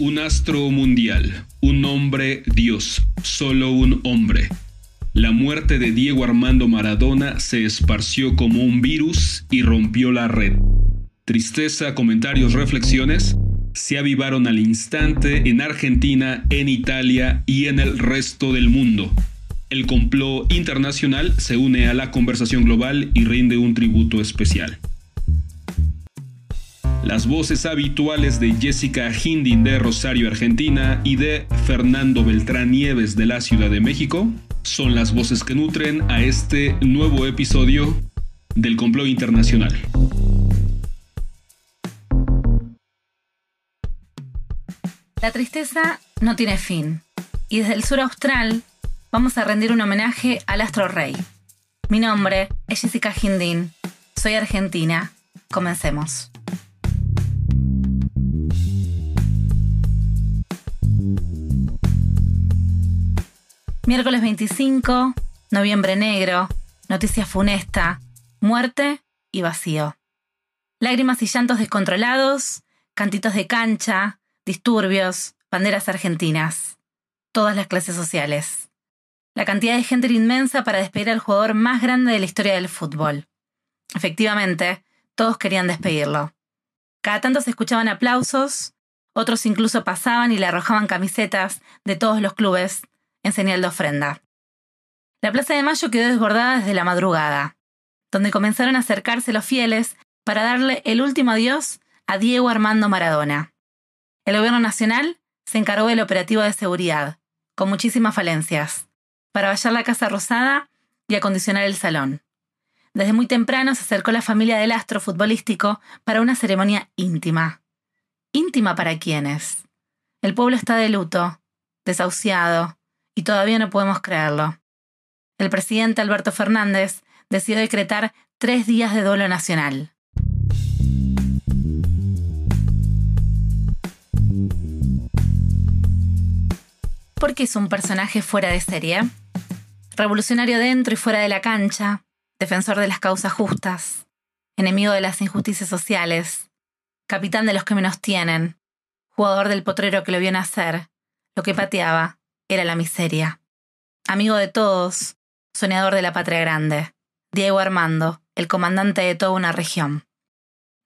Un astro mundial, un hombre Dios, solo un hombre. La muerte de Diego Armando Maradona se esparció como un virus y rompió la red. Tristeza, comentarios, reflexiones se avivaron al instante en Argentina, en Italia y en el resto del mundo. El complot internacional se une a la conversación global y rinde un tributo especial. Las voces habituales de Jessica Hindin de Rosario, Argentina, y de Fernando Beltrán Nieves de la Ciudad de México son las voces que nutren a este nuevo episodio del complot internacional. La tristeza no tiene fin, y desde el sur austral vamos a rendir un homenaje al astro rey. Mi nombre es Jessica Hindin, soy argentina. Comencemos. Miércoles 25, noviembre negro, noticia funesta, muerte y vacío. Lágrimas y llantos descontrolados, cantitos de cancha, disturbios, banderas argentinas. Todas las clases sociales. La cantidad de gente era inmensa para despedir al jugador más grande de la historia del fútbol. Efectivamente, todos querían despedirlo. Cada tanto se escuchaban aplausos, otros incluso pasaban y le arrojaban camisetas de todos los clubes en señal de ofrenda. La Plaza de Mayo quedó desbordada desde la madrugada, donde comenzaron a acercarse los fieles para darle el último adiós a Diego Armando Maradona. El gobierno nacional se encargó del operativo de seguridad, con muchísimas falencias, para vallar la Casa Rosada y acondicionar el salón. Desde muy temprano se acercó la familia del astro futbolístico para una ceremonia íntima. ¿Íntima para quiénes? El pueblo está de luto, desahuciado, y todavía no podemos creerlo. El presidente Alberto Fernández decidió decretar tres días de duelo nacional. ¿Por qué es un personaje fuera de serie? Revolucionario dentro y fuera de la cancha, defensor de las causas justas, enemigo de las injusticias sociales, capitán de los que menos tienen, jugador del potrero que lo vio nacer, lo que pateaba, era la miseria. Amigo de todos, soñador de la patria grande, Diego Armando, el comandante de toda una región.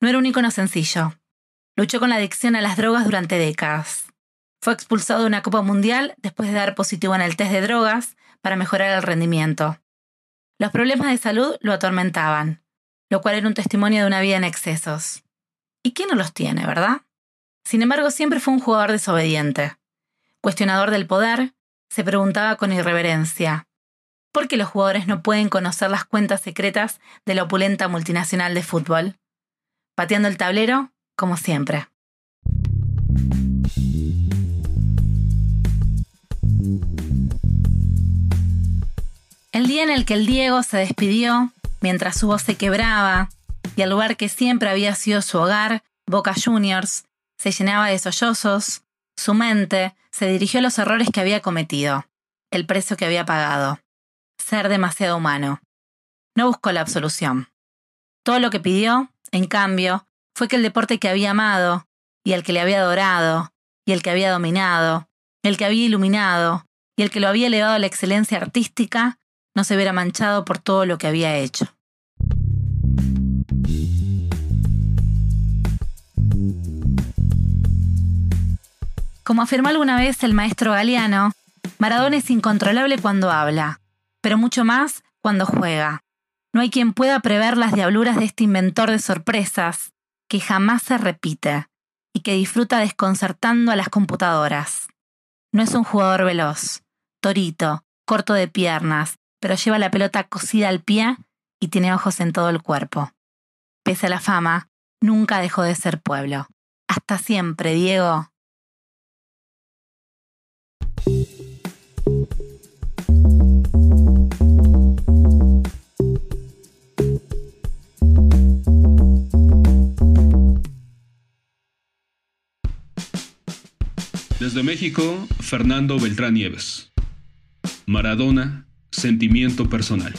No era un ícono sencillo. Luchó con la adicción a las drogas durante décadas. Fue expulsado de una Copa Mundial después de dar positivo en el test de drogas para mejorar el rendimiento. Los problemas de salud lo atormentaban, lo cual era un testimonio de una vida en excesos. ¿Y quién no los tiene, verdad? Sin embargo, siempre fue un jugador desobediente cuestionador del poder, se preguntaba con irreverencia, ¿por qué los jugadores no pueden conocer las cuentas secretas de la opulenta multinacional de fútbol? Pateando el tablero, como siempre. El día en el que el Diego se despidió, mientras su voz se quebraba y el lugar que siempre había sido su hogar, Boca Juniors, se llenaba de sollozos, su mente se dirigió a los errores que había cometido, el precio que había pagado, ser demasiado humano. No buscó la absolución. Todo lo que pidió, en cambio, fue que el deporte que había amado, y el que le había adorado, y el que había dominado, el que había iluminado, y el que lo había elevado a la excelencia artística, no se viera manchado por todo lo que había hecho. Como afirmó alguna vez el maestro Galeano, Maradona es incontrolable cuando habla, pero mucho más cuando juega. No hay quien pueda prever las diabluras de este inventor de sorpresas, que jamás se repite y que disfruta desconcertando a las computadoras. No es un jugador veloz, torito, corto de piernas, pero lleva la pelota cosida al pie y tiene ojos en todo el cuerpo. Pese a la fama, nunca dejó de ser pueblo. Hasta siempre, Diego. Desde México, Fernando Beltrán Nieves. Maradona, sentimiento personal.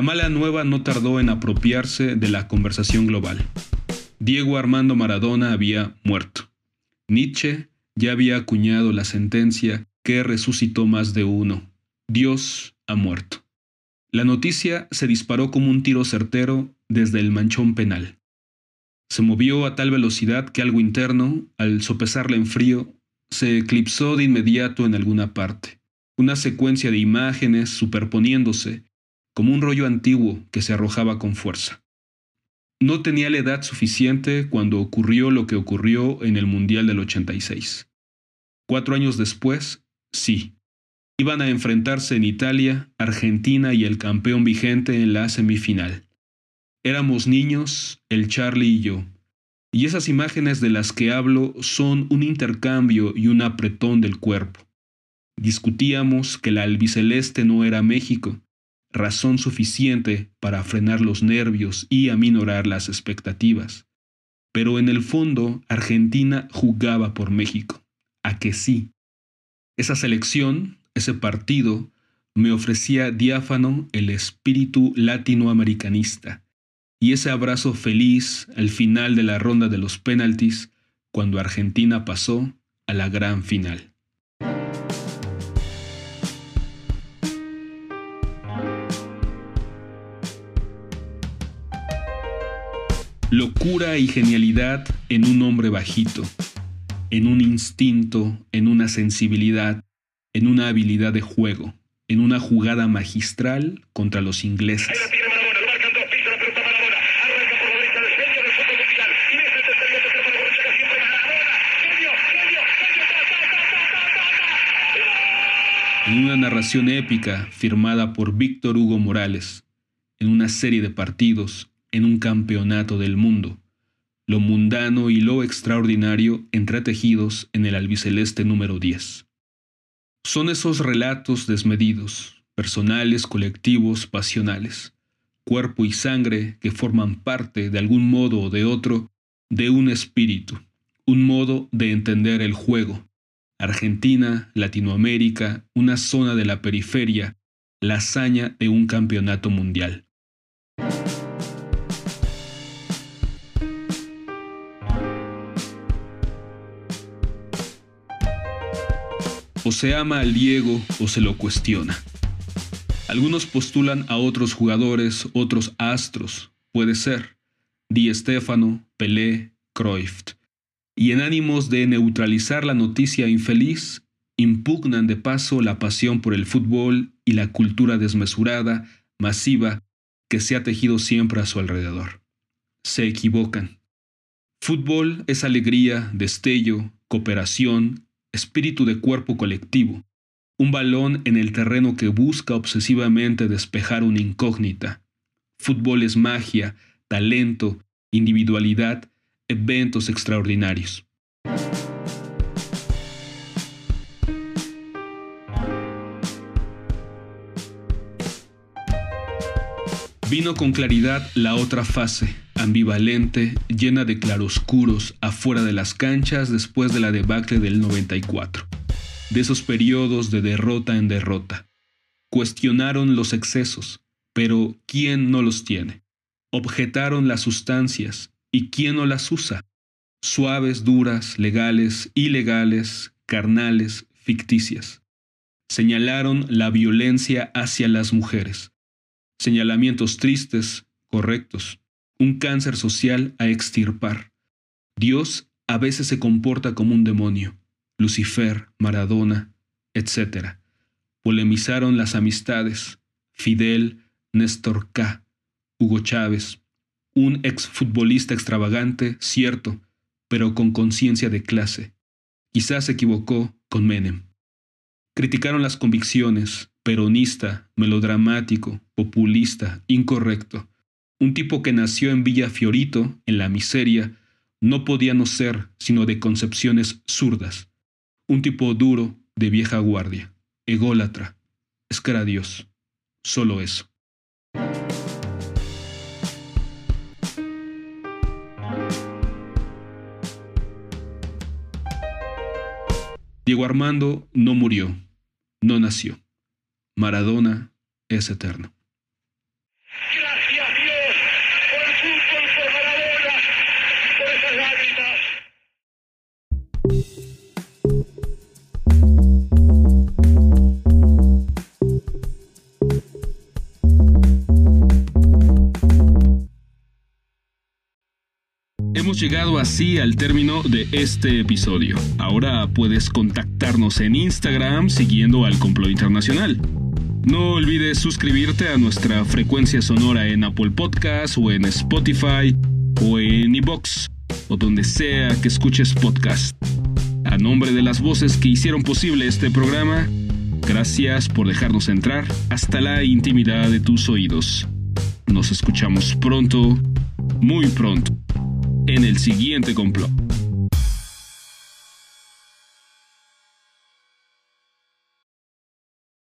La mala nueva no tardó en apropiarse de la conversación global. Diego Armando Maradona había muerto. Nietzsche ya había acuñado la sentencia que resucitó más de uno. Dios ha muerto. La noticia se disparó como un tiro certero desde el manchón penal. Se movió a tal velocidad que algo interno, al sopesarla en frío, se eclipsó de inmediato en alguna parte. Una secuencia de imágenes superponiéndose, como un rollo antiguo que se arrojaba con fuerza. No tenía la edad suficiente cuando ocurrió lo que ocurrió en el Mundial del 86. Cuatro años después, sí. Iban a enfrentarse en Italia, Argentina y el campeón vigente en la semifinal. Éramos niños, el Charlie y yo, y esas imágenes de las que hablo son un intercambio y un apretón del cuerpo. Discutíamos que la albiceleste no era México, razón suficiente para frenar los nervios y aminorar las expectativas. Pero en el fondo, Argentina jugaba por México. ¿A que sí? Esa selección, ese partido, me ofrecía diáfano el espíritu latinoamericanista y ese abrazo feliz al final de la ronda de los penaltis cuando Argentina pasó a la gran final. Locura y genialidad en un hombre bajito, en un instinto, en una sensibilidad, en una habilidad de juego, en una jugada magistral contra los ingleses. en una narración épica firmada por Víctor Hugo Morales, en una serie de partidos, en un campeonato del mundo, lo mundano y lo extraordinario entretejidos en el albiceleste número 10. Son esos relatos desmedidos, personales, colectivos, pasionales, cuerpo y sangre que forman parte, de algún modo o de otro, de un espíritu, un modo de entender el juego, Argentina, Latinoamérica, una zona de la periferia, la hazaña de un campeonato mundial. O se ama al Diego o se lo cuestiona. Algunos postulan a otros jugadores, otros astros, puede ser, Di Stefano, Pelé, Cruyff y en ánimos de neutralizar la noticia infeliz, impugnan de paso la pasión por el fútbol y la cultura desmesurada, masiva, que se ha tejido siempre a su alrededor. Se equivocan. Fútbol es alegría, destello, cooperación, espíritu de cuerpo colectivo, un balón en el terreno que busca obsesivamente despejar una incógnita. Fútbol es magia, talento, individualidad eventos extraordinarios. Vino con claridad la otra fase, ambivalente, llena de claroscuros, afuera de las canchas después de la debacle del 94. De esos periodos de derrota en derrota. Cuestionaron los excesos, pero ¿quién no los tiene? Objetaron las sustancias, ¿Y quién no las usa? Suaves, duras, legales, ilegales, carnales, ficticias. Señalaron la violencia hacia las mujeres. Señalamientos tristes, correctos. Un cáncer social a extirpar. Dios a veces se comporta como un demonio. Lucifer, Maradona, etc. Polemizaron las amistades. Fidel, Néstor K., Hugo Chávez, un exfutbolista extravagante, cierto, pero con conciencia de clase. Quizás se equivocó con Menem. Criticaron las convicciones, peronista, melodramático, populista, incorrecto. Un tipo que nació en Villa Fiorito, en la miseria, no podía no ser sino de concepciones zurdas. Un tipo duro, de vieja guardia, ególatra. Es que era Dios. Solo eso. Diego Armando no murió, no nació. Maradona es eterno. Gracias Dios por el fútbol, por Maradona, por esas lágrimas. Hemos llegado así al término de este episodio. Ahora puedes contactarnos en Instagram siguiendo al Complot Internacional. No olvides suscribirte a nuestra frecuencia sonora en Apple Podcast o en Spotify o en iBox o donde sea que escuches podcast. A nombre de las voces que hicieron posible este programa, gracias por dejarnos entrar hasta la intimidad de tus oídos. Nos escuchamos pronto, muy pronto, en el siguiente complot.